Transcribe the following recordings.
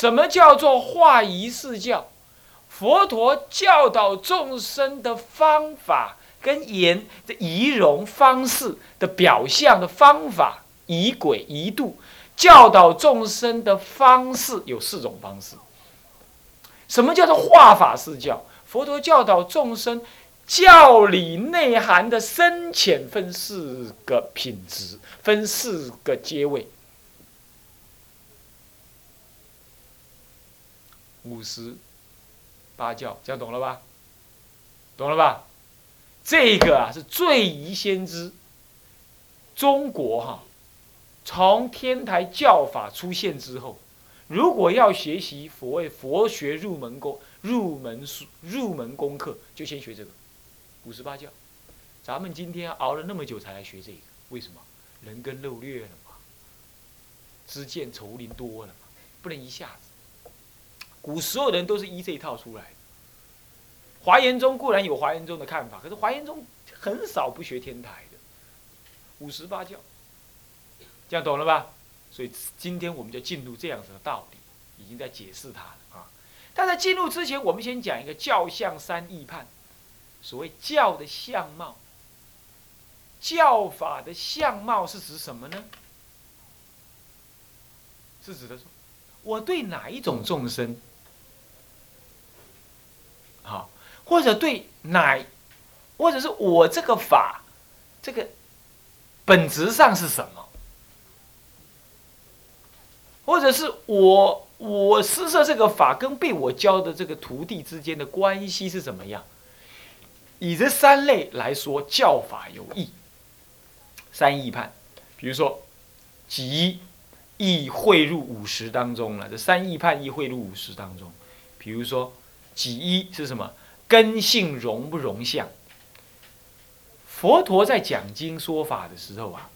什么叫做化仪式教？佛陀教导众生的方法跟言的仪容方式的表象的方法，仪轨仪度，教导众生的方式有四种方式。什么叫做化法式教？佛陀教导众生教理内涵的深浅分四个品质，分四个阶位。五十八教，这样懂了吧？懂了吧？这个啊是最宜先知。中国哈，从天台教法出现之后，如果要学习佛谓佛学入门功、入门书、入门功课，就先学这个五十八教。咱们今天熬了那么久才来学这个，为什么？人根肉略了嘛，知见愁林多了嘛，不能一下子。古所有人都是依这一套出来的。华严宗固然有华严宗的看法，可是华严宗很少不学天台的。五十八教，这样懂了吧？所以今天我们就进入这样子的道理，已经在解释它了啊。但在进入之前，我们先讲一个教相三义判。所谓教的相貌，教法的相貌是指什么呢？是指的说，我对哪一种众生？好，或者对哪，或者是我这个法，这个本质上是什么？或者是我我施设这个法跟被我教的这个徒弟之间的关系是怎么样？以这三类来说，教法有异，三义判，比如说即义汇入五十当中了，这三义判义汇入五十当中，比如说。几一是什么？根性容不容相？佛陀在讲经说法的时候啊，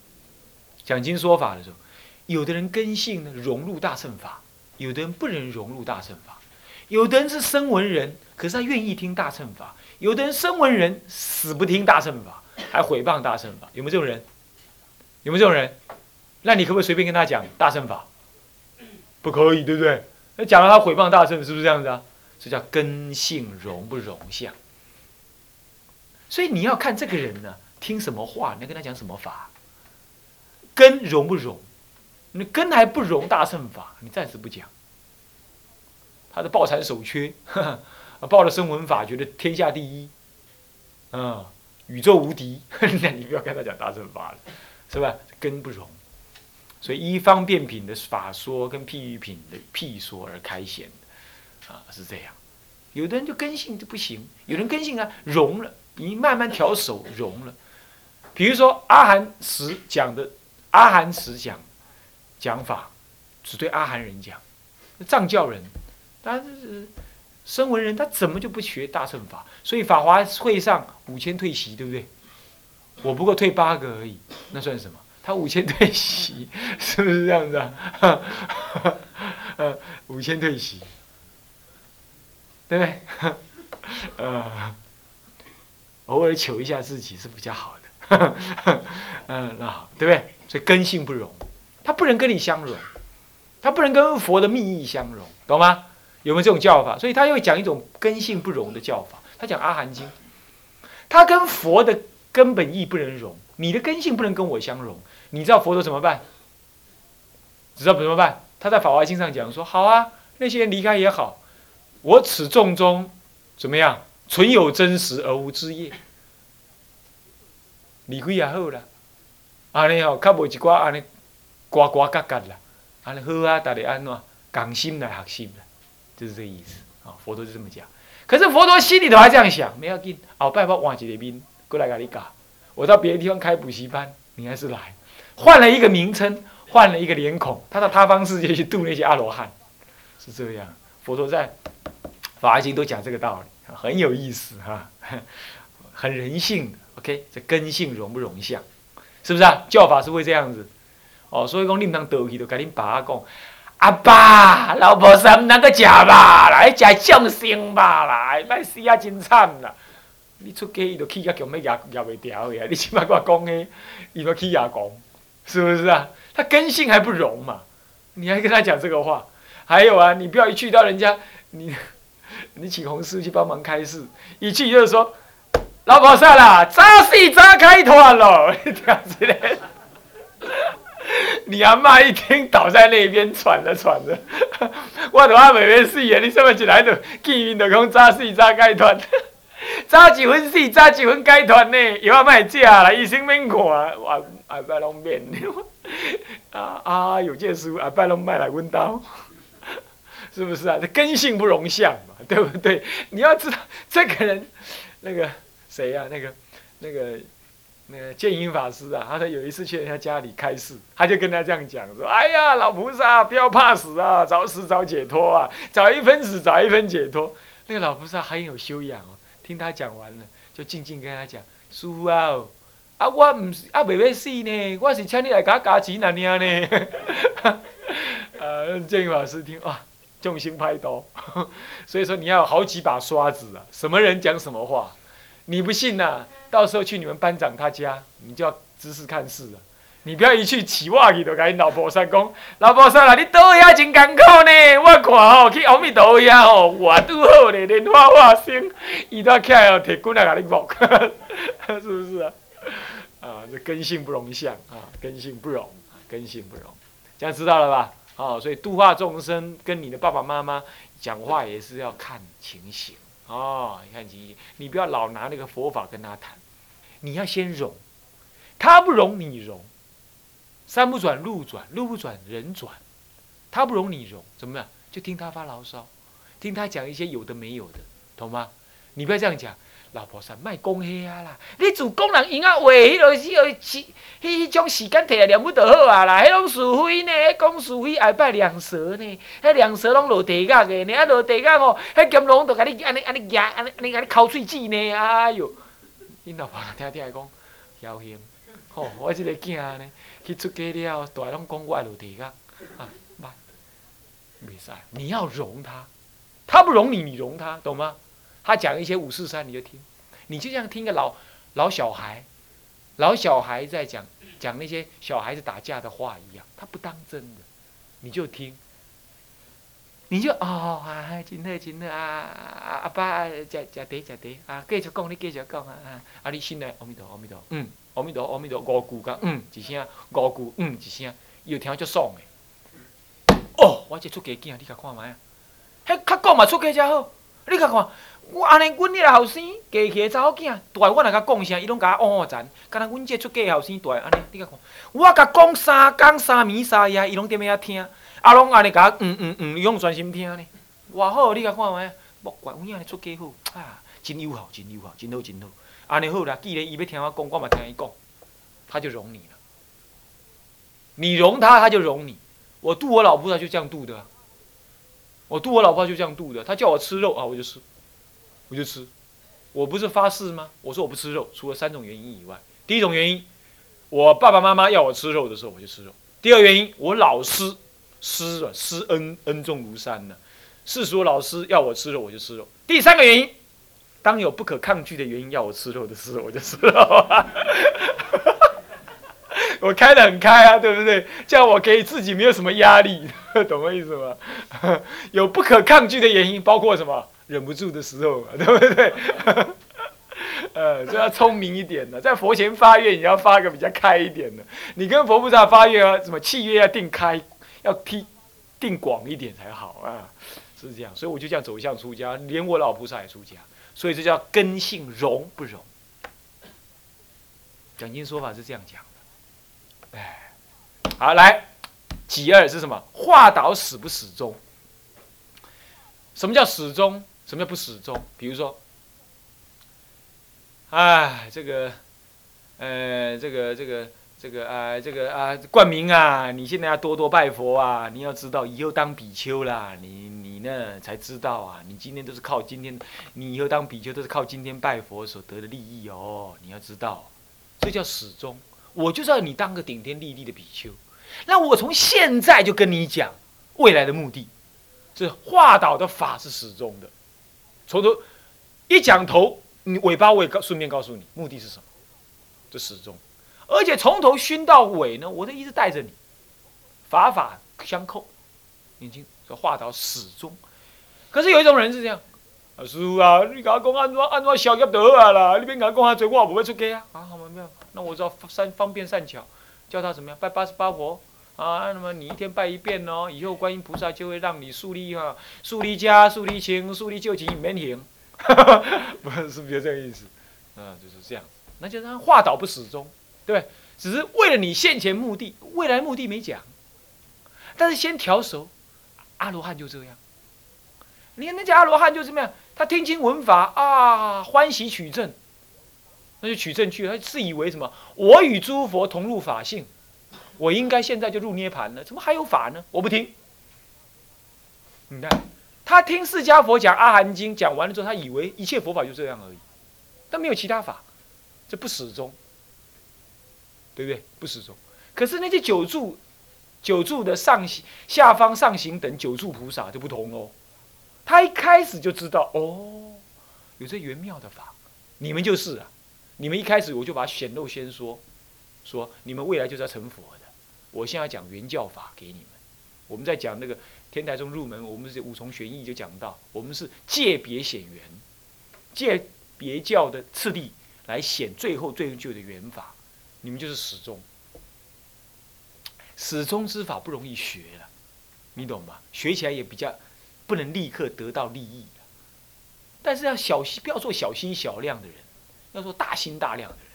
讲经说法的时候，有的人根性呢融入大乘法，有的人不能融入大乘法，有的人是声闻人，可是他愿意听大乘法；有的人声闻人死不听大乘法，还毁谤大乘法，有没有这种人？有没有这种人？那你可不可以随便跟他讲大乘法？不可以，对不对？那讲了他毁谤大乘，是不是这样子啊？这叫根性融不融相，所以你要看这个人呢，听什么话，你要跟他讲什么法，根融不融？你根还不融大乘法，你暂时不讲。他的抱残守缺，抱了声闻法，觉得天下第一，啊，宇宙无敌，那你不要跟他讲大乘法了，是吧？根不融，所以依方便品的法说跟譬喻品的譬说而开显。啊，是这样，有的人就根性就不行，有人根性啊融了，你慢慢调手融了。比如说阿含时讲的，阿含时讲讲法，只对阿含人讲，藏教人，但是声闻人他怎么就不学大乘法？所以法华会上五千退席，对不对？我不过退八个而已，那算什么？他五千退席，是不是这样子啊？五千退席。对不对？呃，偶尔求一下自己是比较好的。嗯，那好，对不对？所以根性不容，他不能跟你相容，他不能跟佛的密意相容，懂吗？有没有这种叫法？所以他又讲一种根性不容的叫法。他讲《阿含经》，他跟佛的根本意不能容，你的根性不能跟我相容。你知道佛陀怎么办？知道怎么办？他在《法华经》上讲说：好啊，那些人离开也好。我此众中，怎么样？存有真实而无枝叶，离开也好啦。安尼哦，较无一寡安尼呱呱嘎嘎啦。安尼好啊，大家安怎？讲心来学心啦，就是这个意思啊。佛陀就这么讲。可是佛陀心里头还这样想：没要紧，后拜我换一个面过来给你搞。我到别的地方开补习班，你还是来，换了一个名称，换了一个脸孔，他到他方世界去度那些阿罗汉，是这样。佛陀在。法华经都讲这个道理，很有意思哈，很人性的。OK，这根性容不容相，是不是啊？教法是会这样子哦。所以讲，你唔当倒去，就跟恁爸讲，阿爸，老婆生那个假吧，来食众生吧，来，卖死啊真惨啦！你出家伊就气甲强要压压袂掉呀，你起码我讲诶，伊要气压讲，是不是啊？他根性还不容嘛，你还跟他讲这个话？还有啊，你不要一去到人家，你你请红师去帮忙开示，一去就是说，老婆算了，扎戏扎开团了，这样子的。你阿妈一听倒在那边喘着喘着，我都阿妹妹死啊！你什么一来就见面的讲扎死扎开团，扎几分死扎几分开团呢？药阿卖食啦，医生免看，我阿伯拢免。啊啊！有件事阿伯拢卖来问到，是不是啊？这根性不容相嘛，对不对？你要知道这个人，那个谁呀？那个那个。那个建英法师啊，他说有一次去人家家里开示，他就跟他这样讲说：“哎呀，老菩萨不要怕死啊，早死早解脱啊，早一分死早一分解脱。”那个老菩萨很有修养哦，听他讲完了，就静静跟他讲：“师傅啊，啊我唔是啊未要死呢，我是请你来给我加钱那样呢。”呃，建英法师听哇，重心拍刀，所以说你要有好几把刷子啊，什么人讲什么话，你不信呐？到时候去你们班长他家，你就要知识看事了。你不要一去起话去就跟老婆说讲，老婆说啦，你倒遐真艰苦呢。我看吼去阿弥陀佛遐吼，活拄好咧，莲花化生，伊都起来哦，铁棍来甲你木，是不是啊？啊，这根性不容相啊，根性不容，根性不容，这样知道了吧？哦，所以度化众生跟你的爸爸妈妈讲话也是要看情形哦，你看情形，你不要老拿那个佛法跟他谈。你要先容，他不容你容，山不转路转，路不转人转，他不容你容，怎么样？就听他发牢骚，听他讲一些有的没有的，懂吗？你不要这样讲，老婆说卖讲遐啦，你自讲人闲啊话，迄落迄落迄迄种时间摕来念不就好啊啦？迄种是非呢，迄讲是非爱拜两舌呢，迄两舌拢落地角的，呢啊落地角哦，迄金龙都甲你安尼安尼压，安尼安尼甲你抠喙齿呢，哎哟！因老婆听听讲，侥幸，吼，我即个囝呢，去出家了，大拢讲我落地个，啊，妈，袂使，你要容他，他不容你，你容他，懂吗？他讲一些五四三，你就听，你就像听个老老小孩，老小孩在讲讲那些小孩子打架的话一样，他不当真的，你就听。你就哦，啊，真好真的啊！阿爸食食茶食茶啊，继续讲，你继续讲啊！啊啊，你心内阿弥陀阿弥陀，嗯，阿弥陀阿弥陀，五句讲嗯一声，五句嗯一声，伊就听足爽的。哦，我这出家囝，你甲看卖啊？迄较讲嘛出家才好，你甲看，我安尼，阮迄个后生，家起查某囝，大我若甲讲声，伊拢甲我哦哦赞。敢若阮这出嫁后生大安尼，你甲看，我甲讲三讲三暝三夜，伊拢踮遐听。啊，拢安尼甲，嗯嗯嗯，伊拢专心听呢。偌好，你甲看卖，莫怪有影尼出嫁好，啊，真友好，真友好，真好，真好。安尼好啦，既然伊要听我讲，我嘛听伊讲，他就容你了。你容他，他就容你。我度我老婆，他就这样度的。我度我老婆就这样度的。他叫我吃肉啊，我就吃，我就吃。我不是发誓吗？我说我不吃肉，除了三种原因以外。第一种原因，我爸爸妈妈要我吃肉的时候，我就吃肉。第二原因，我老师。师啊，师恩恩重如山呢。世俗老师要我吃肉，我就吃肉。第三个原因，当有不可抗拒的原因要我吃肉的时候，我就吃肉。我开的很开啊，对不对？这样我可以自己没有什么压力，懂我意思吗？有不可抗拒的原因，包括什么？忍不住的时候，对不对？呃，就要聪明一点的，在佛前发愿，也要发个比较开一点的。你跟佛菩萨发愿啊，什么契约要定开。要踢定广一点才好啊，是这样，所以我就这样走向出家，连我老菩萨也出家，所以这叫根性容不容？讲经说法是这样讲的，哎，好来，己二是什么？化导始不始终？什么叫始终？什么叫不始终？比如说，哎，这个，呃，这个这个。这个啊，这个啊，冠名啊，你现在要多多拜佛啊！你要知道，以后当比丘啦，你你呢才知道啊！你今天都是靠今天，你以后当比丘都是靠今天拜佛所得的利益哦！你要知道，这叫始终。我就是要你当个顶天立地的比丘。那我从现在就跟你讲未来的目的，这化导的法是始终的。从头一讲头，你尾巴我也告顺便告诉你，目的是什么？这始终。而且从头熏到尾呢，我都一直带着你，法法相扣，眼睛说化到始终。可是有一种人是这样，啊师傅啊，你甲我讲安怎安怎消业就好啊啦，你别甲我讲啊多，我不会出家啊。啊，好嘛，没有，那我知道善方便善巧，叫他怎么样拜八十八佛啊？那么你一天拜一遍哦，以后观音菩萨就会让你树立哈，树立家，树立情，树立旧情免行。不是，是不是这个意思？啊，就是这样，那就让化倒不始终，对对？只是为了你现前目的，未来目的没讲，但是先调熟。阿罗汉就这样，你看那家阿罗汉就怎么样？他听经闻法啊，欢喜取证，那就取证去。他自以为什么？我与诸佛同入法性，我应该现在就入涅盘了，怎么还有法呢？我不听。你看，他听释迦佛讲《阿含经》，讲完了之后，他以为一切佛法就这样而已，但没有其他法，这不始终。对不对？不始终。可是那些九柱、九柱的上行、下方上行等九柱菩萨就不同哦。他一开始就知道哦，有这玄妙的法，你们就是啊。你们一开始我就把显露先说，说你们未来就是要成佛的。我现在讲原教法给你们。我们在讲那个天台中入门，我们是五重玄义就讲到，我们是借别显缘，借别教的次第来显最后最后就的缘法。你们就是始终，始终之法不容易学了，你懂吗？学起来也比较不能立刻得到利益但是要小心，不要做小心小量的人，要做大心大量的人，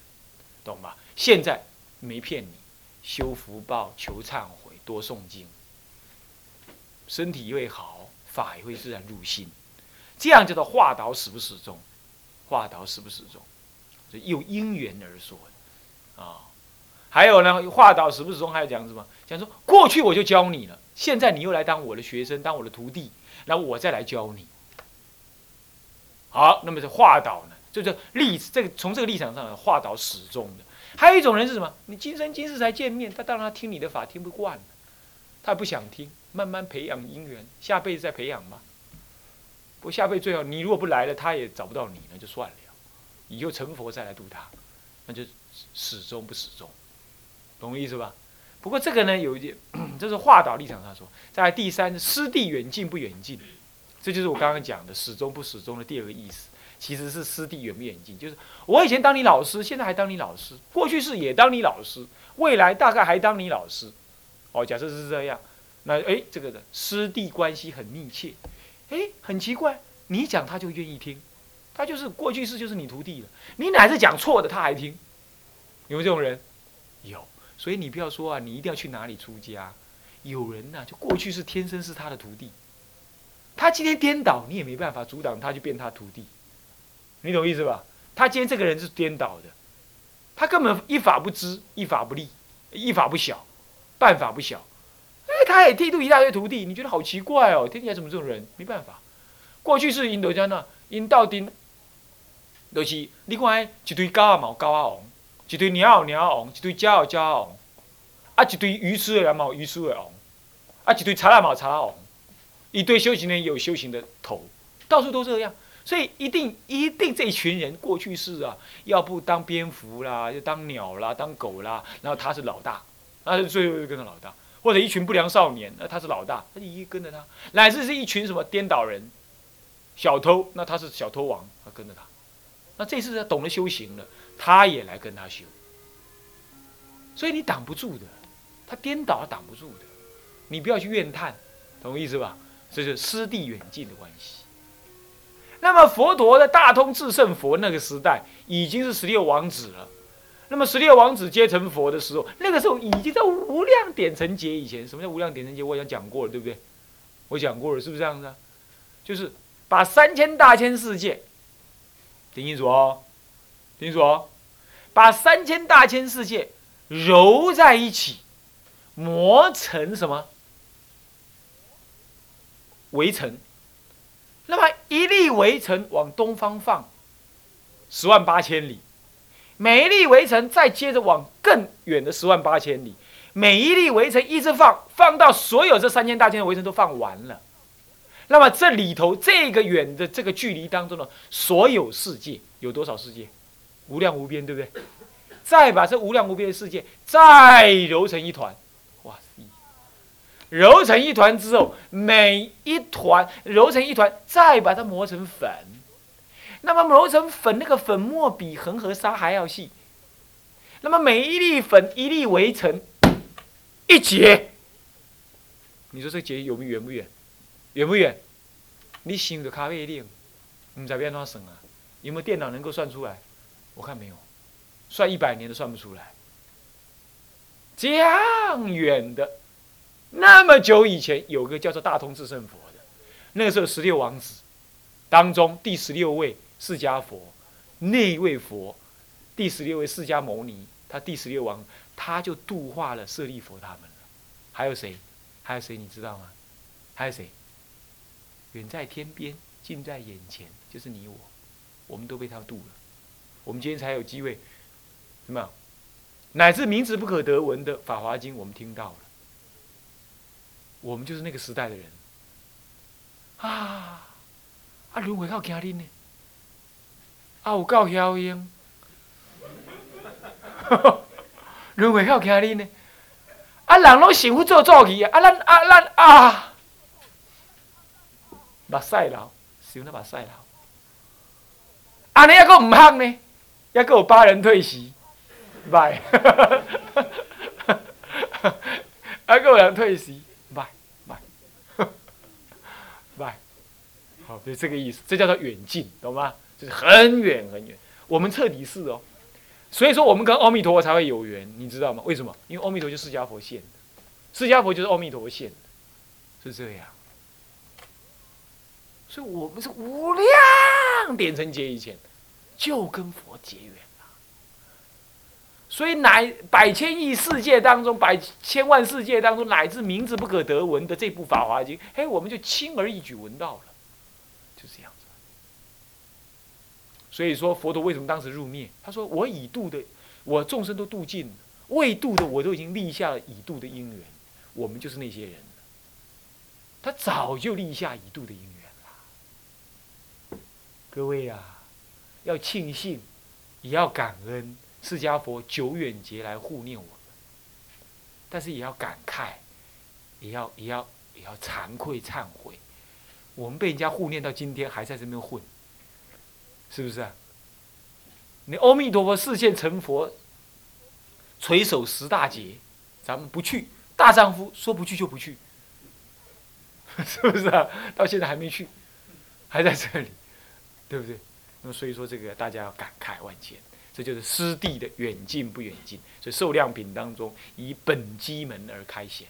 懂吗？现在没骗你，修福报、求忏悔、多诵经，身体会好，法也会自然入心，这样叫做化导始不始终，化导始不始终，就又因缘而说。啊，还有呢，化导始不始终，还要讲什么？讲说过去我就教你了，现在你又来当我的学生，当我的徒弟，然后我再来教你。好，那么这化导呢，就是立这个从这个立场上来化导始终的。还有一种人是什么？你今生今世才见面，他当然他听你的法听不惯他不想听，慢慢培养因缘，下辈子再培养吧。不下辈子最好，你如果不来了，他也找不到你，那就算了，以后成佛再来度他，那就。始终不始终，懂我意思吧？不过这个呢，有一点，这是化导立场上说。在第三，师弟远近不远近，这就是我刚刚讲的始终不始终的第二个意思。其实是师弟远不远近，就是我以前当你老师，现在还当你老师，过去是也当你老师，未来大概还当你老师。哦，假设是这样，那哎，这个的师弟关系很密切。哎，很奇怪，你讲他就愿意听，他就是过去式就是你徒弟了。你哪是讲错的，他还听。有没有这种人？有，所以你不要说啊，你一定要去哪里出家。有人呐，就过去是天生是他的徒弟，他今天颠倒，你也没办法阻挡他，去变他徒弟。你懂意思吧？他今天这个人是颠倒的，他根本一法不知，一法不立，一法不晓，办法不晓。哎，他也剃度一大堆徒弟，你觉得好奇怪哦？天底下怎么这种人？没办法，过去是印度家那印道丁，就是你看一堆高啊毛高啊王。一堆鸟鸟王，一堆鸟鸟鸟王，啊，一堆鱼吃的人毛鱼吃的王，啊，一堆查拉嘛查拉王，一堆修行人有修行的头，到处都这样，所以一定一定这一群人过去是啊，要不当蝙蝠啦，就当鸟啦，当狗啦，然后他是老大，他是最后一个跟着老大，或者一群不良少年，那他是老大，他就一跟着他，乃至是一群什么颠倒人，小偷，那他是小偷王，他跟着他，那这次他懂得修行了。他也来跟他修，所以你挡不住的，他颠倒挡不住的，你不要去怨叹，懂我意思吧？这是师弟远近的关系。那么佛陀的大通智胜佛那个时代已经是十六王子了，那么十六王子皆成佛的时候，那个时候已经在无量点成劫以前。什么叫无量点成劫？我已经讲过了，对不对？我讲过了，是不是这样子？就是把三千大千世界，听清楚哦。听清楚哦，把三千大千世界揉在一起，磨成什么？围城。那么一粒围城往东方放十万八千里，每一粒围城再接着往更远的十万八千里，每一粒围城一直放，放到所有这三千大千的围城都放完了。那么这里头这个远的这个距离当中的所有世界有多少世界？无量无边，对不对？再把这无量无边的世界再揉成一团，揉成一团之后，每一团揉成一团，再把它磨成粉。那么磨成粉，那个粉末比恒河沙还要细。那么每一粒粉一粒围成一节，你说这节有远不远？远不远？你想着咖啡令，唔知变哪算啊？有没有电脑能够算出来？我看没有，算一百年都算不出来。这样远的，那么久以前，有个叫做大通智胜佛的，那个时候十六王子当中第十六位释迦佛，那位佛第十六位释迦牟尼，他第十六王，他就度化了舍利佛他们了。还有谁？还有谁？你知道吗？还有谁？远在天边，近在眼前，就是你我，我们都被他度了。我们今天才有机会，什么？乃至名字不可得闻的《法华经》，我们听到了。我们就是那个时代的人。啊！啊，轮回靠惊恁呢？啊，有够效应。轮回靠惊恁呢？啊，人拢想要做做去啊！啊，咱啊，咱啊，目屎流，想得目屎流。安尼还阁唔通呢？还阁有八人退席。拜，还够人退席，拜拜拜，好，就这个意思，这叫做远近，懂吗？就是很远很远，我们彻底是哦，所以说我们跟阿弥陀佛才会有缘，你知道吗？为什么？因为阿弥陀就是释迦佛现的，释迦佛就是阿弥陀佛现的，是这样，所以我们是无量点成劫以前就跟佛结缘了。所以乃百千亿世界当中，百千万世界当中，乃至名字不可得闻的这部《法华经》，嘿，我们就轻而易举闻到了，就这样子。所以说，佛陀为什么当时入灭？他说：“我已度的，我众生都度尽了；未度的，我都已经立下了已度的因缘。我们就是那些人他早就立下已度的因缘了。各位啊，要庆幸，也要感恩。”释迦佛久远劫来护念我们，但是也要感慨，也要也要也要惭愧忏悔，我们被人家护念到今天还在这边混，是不是啊？你阿弥陀佛视线成佛，垂手十大劫，咱们不去，大丈夫说不去就不去，是不是啊？到现在还没去，还在这里，对不对？那么所以说这个大家要感慨万千。这就是师弟的远近不远近，所以受量品当中以本机门而开显，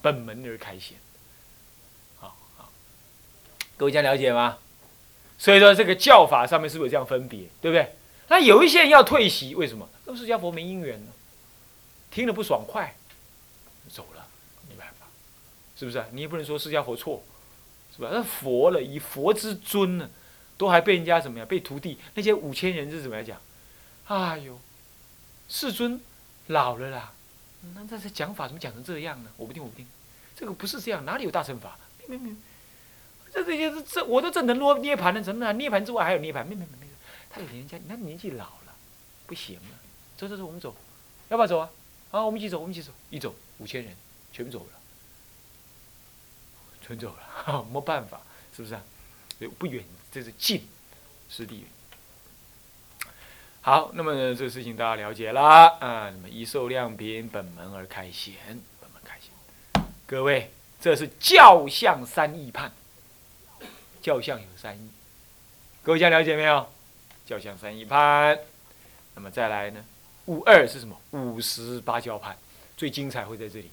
本门而开显，好好，各位这样了解吗？所以说这个教法上面是不是有这样分别，对不对？那有一些人要退席，为什么？跟释迦佛没因缘呢，听了不爽快，走了，没办法，是不是？你也不能说释迦佛错，是吧？那佛了，以佛之尊呢，都还被人家怎么样？被徒弟那些五千人是怎么来讲？哎呦，世尊老了啦，那这这讲法怎么讲成这样呢？我不听，我不听，这个不是这样，哪里有大乘法？没没没，这这些这我都正能落涅盘了，怎么了？涅盘之外还有涅盘？没没没没他有人家，他年纪老了，不行了，走走走，我们走，要不要走啊？好，我们一起走，我们一起走，一走五千人全走了，全走了，没办法，是不是啊？不远，这是近，师弟。好，那么呢，这个事情大家了解了啊。那么一受量品本门而开显，本门开显。各位，这是教相三义判。教相有三义，各位这样了解没有？教相三义判。那么再来呢？五二是什么？五十八教判，最精彩会在这里。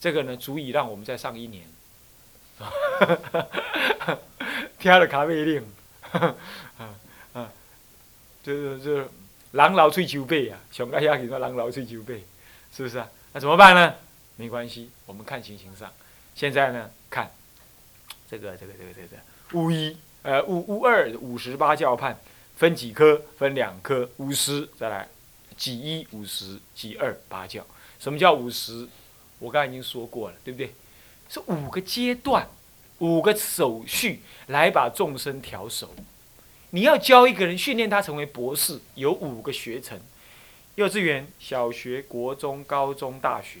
这个呢，足以让我们再上一年。听了咖啡令。就是就是狼老吹酒背啊，熊大家给说狼老吹酒背，是不是啊？那怎么办呢？没关系，我们看情形上。现在呢，看这个这个这个这个五一呃五五二五十八教判分几科？分两科，五十再来几一五十几二八教。什么叫五十？我刚才已经说过了，对不对？是五个阶段，五个手续来把众生调熟。你要教一个人，训练他成为博士，有五个学程：幼稚园、小学、国中、高中、大学，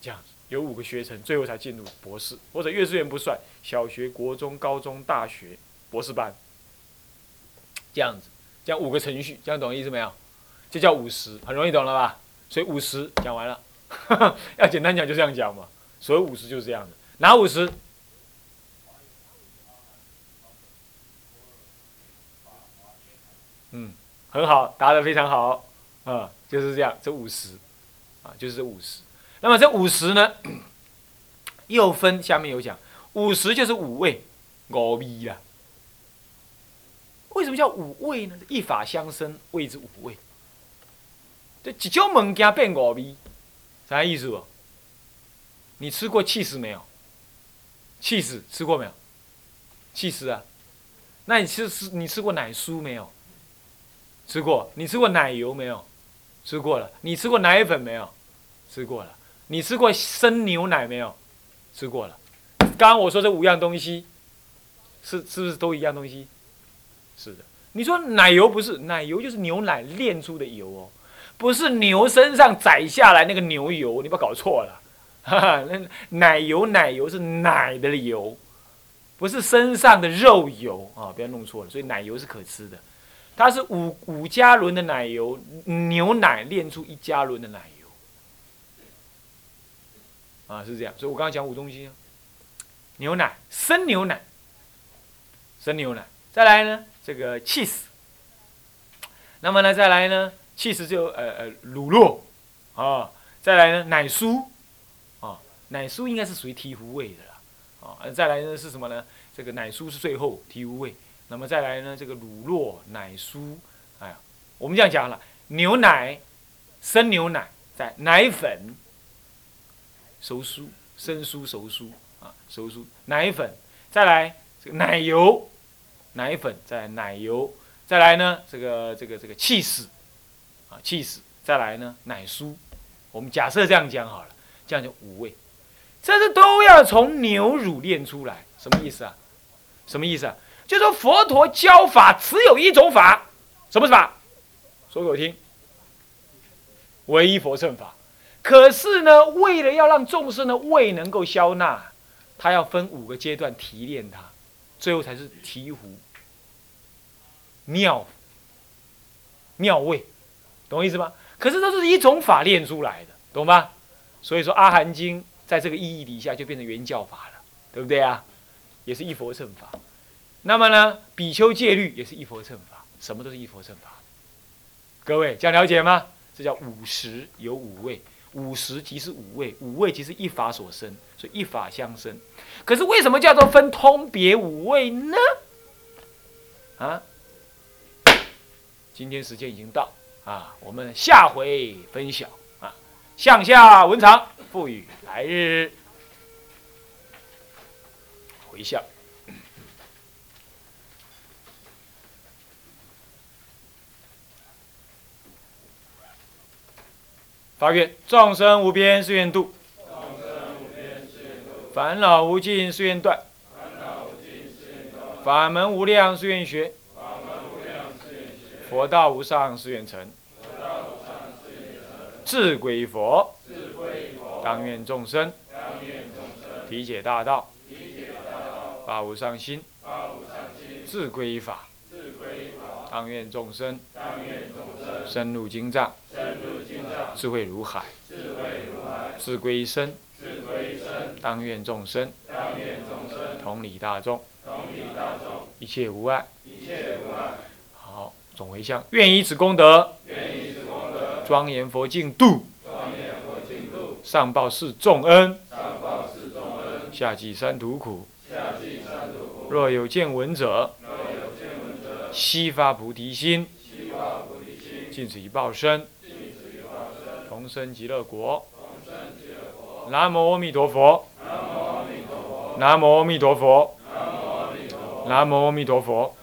这样子有五个学程，最后才进入博士，或者幼稚园不算，小学、国中、高中、大学、博士班，这样子，这样五个程序，这样懂意思没有？就叫五十，很容易懂了吧？所以五十讲完了，要简单讲就这样讲嘛。所以五十就是这样子，哪五十？嗯，很好，答得非常好，啊，就是这样，这五十，啊，就是这五十。那么这五十呢，又分下面有讲，五十就是五味，五味啦。为什么叫五味呢？一法相生，谓之五味。这一种物件变五味，啥意思不？你吃过气死没有？气死吃过没有？气死啊！那你吃吃你吃过奶酥没有？吃过，你吃过奶油没有？吃过了，你吃过奶粉没有？吃过了，你吃过生牛奶没有？吃过了。刚刚我说这五样东西，是是不是都一样东西？是的。你说奶油不是？奶油就是牛奶炼出的油哦，不是牛身上宰下来那个牛油，你不要搞错了。哈哈，那奶油奶油是奶的油，不是身上的肉油啊！不要弄错了。所以奶油是可吃的。它是五五加仑的奶油，牛奶炼出一加仑的奶油，啊，是这样。所以我刚刚讲五东西啊，牛奶、生牛奶、生牛奶，再来呢，这个 cheese，那么呢，再来呢，cheese 就呃呃乳酪，啊，再来呢奶酥，啊，奶酥应该是属于提壶味的啦，啊，再来呢是什么呢？这个奶酥是最后提壶味。那么再来呢？这个乳酪、奶酥，哎呀，我们这样讲了：牛奶、生牛奶，在奶粉、熟酥、生酥、熟酥啊，熟酥奶粉，再来这个奶油、奶粉，再奶油，再来呢这个这个这个气死啊，气死，再来呢奶酥。我们假设这样讲好了，这样就五味，这是都要从牛乳炼出来，什么意思啊？什么意思啊？就说佛陀教法只有一种法，什么法？说给我听。唯一佛乘法。可是呢，为了要让众生的胃能够消纳，他要分五个阶段提炼它，最后才是醍醐妙妙味，懂我意思吗？可是这是一种法练出来的，懂吗？所以说《阿含经》在这个意义底下就变成原教法了，对不对啊？也是一佛乘法。那么呢，比丘戒律也是一佛乘法，什么都是一佛乘法。各位这样了解吗？这叫五十有五味，五十即是五味，五味即是一法所生，所以一法相生。可是为什么叫做分通别五味呢？啊，今天时间已经到啊，我们下回分晓啊，向下文长赋予来日回向。发愿众生无边誓愿度，烦恼无尽誓愿断，法门无量誓愿学，佛道无上誓愿成，智归佛，当愿众生。体解大道，发无上心，智归法，当愿众生。深入经藏。智慧如海，智归身，当愿众生。同理大众，一切无碍。好，总回向，愿以此功德，庄严佛净土，上报四重恩，下济三途苦。若有见闻者，悉发菩提心，尽此一报身。同生极乐国。南无阿弥陀佛。南无阿弥陀佛。南无阿弥陀佛。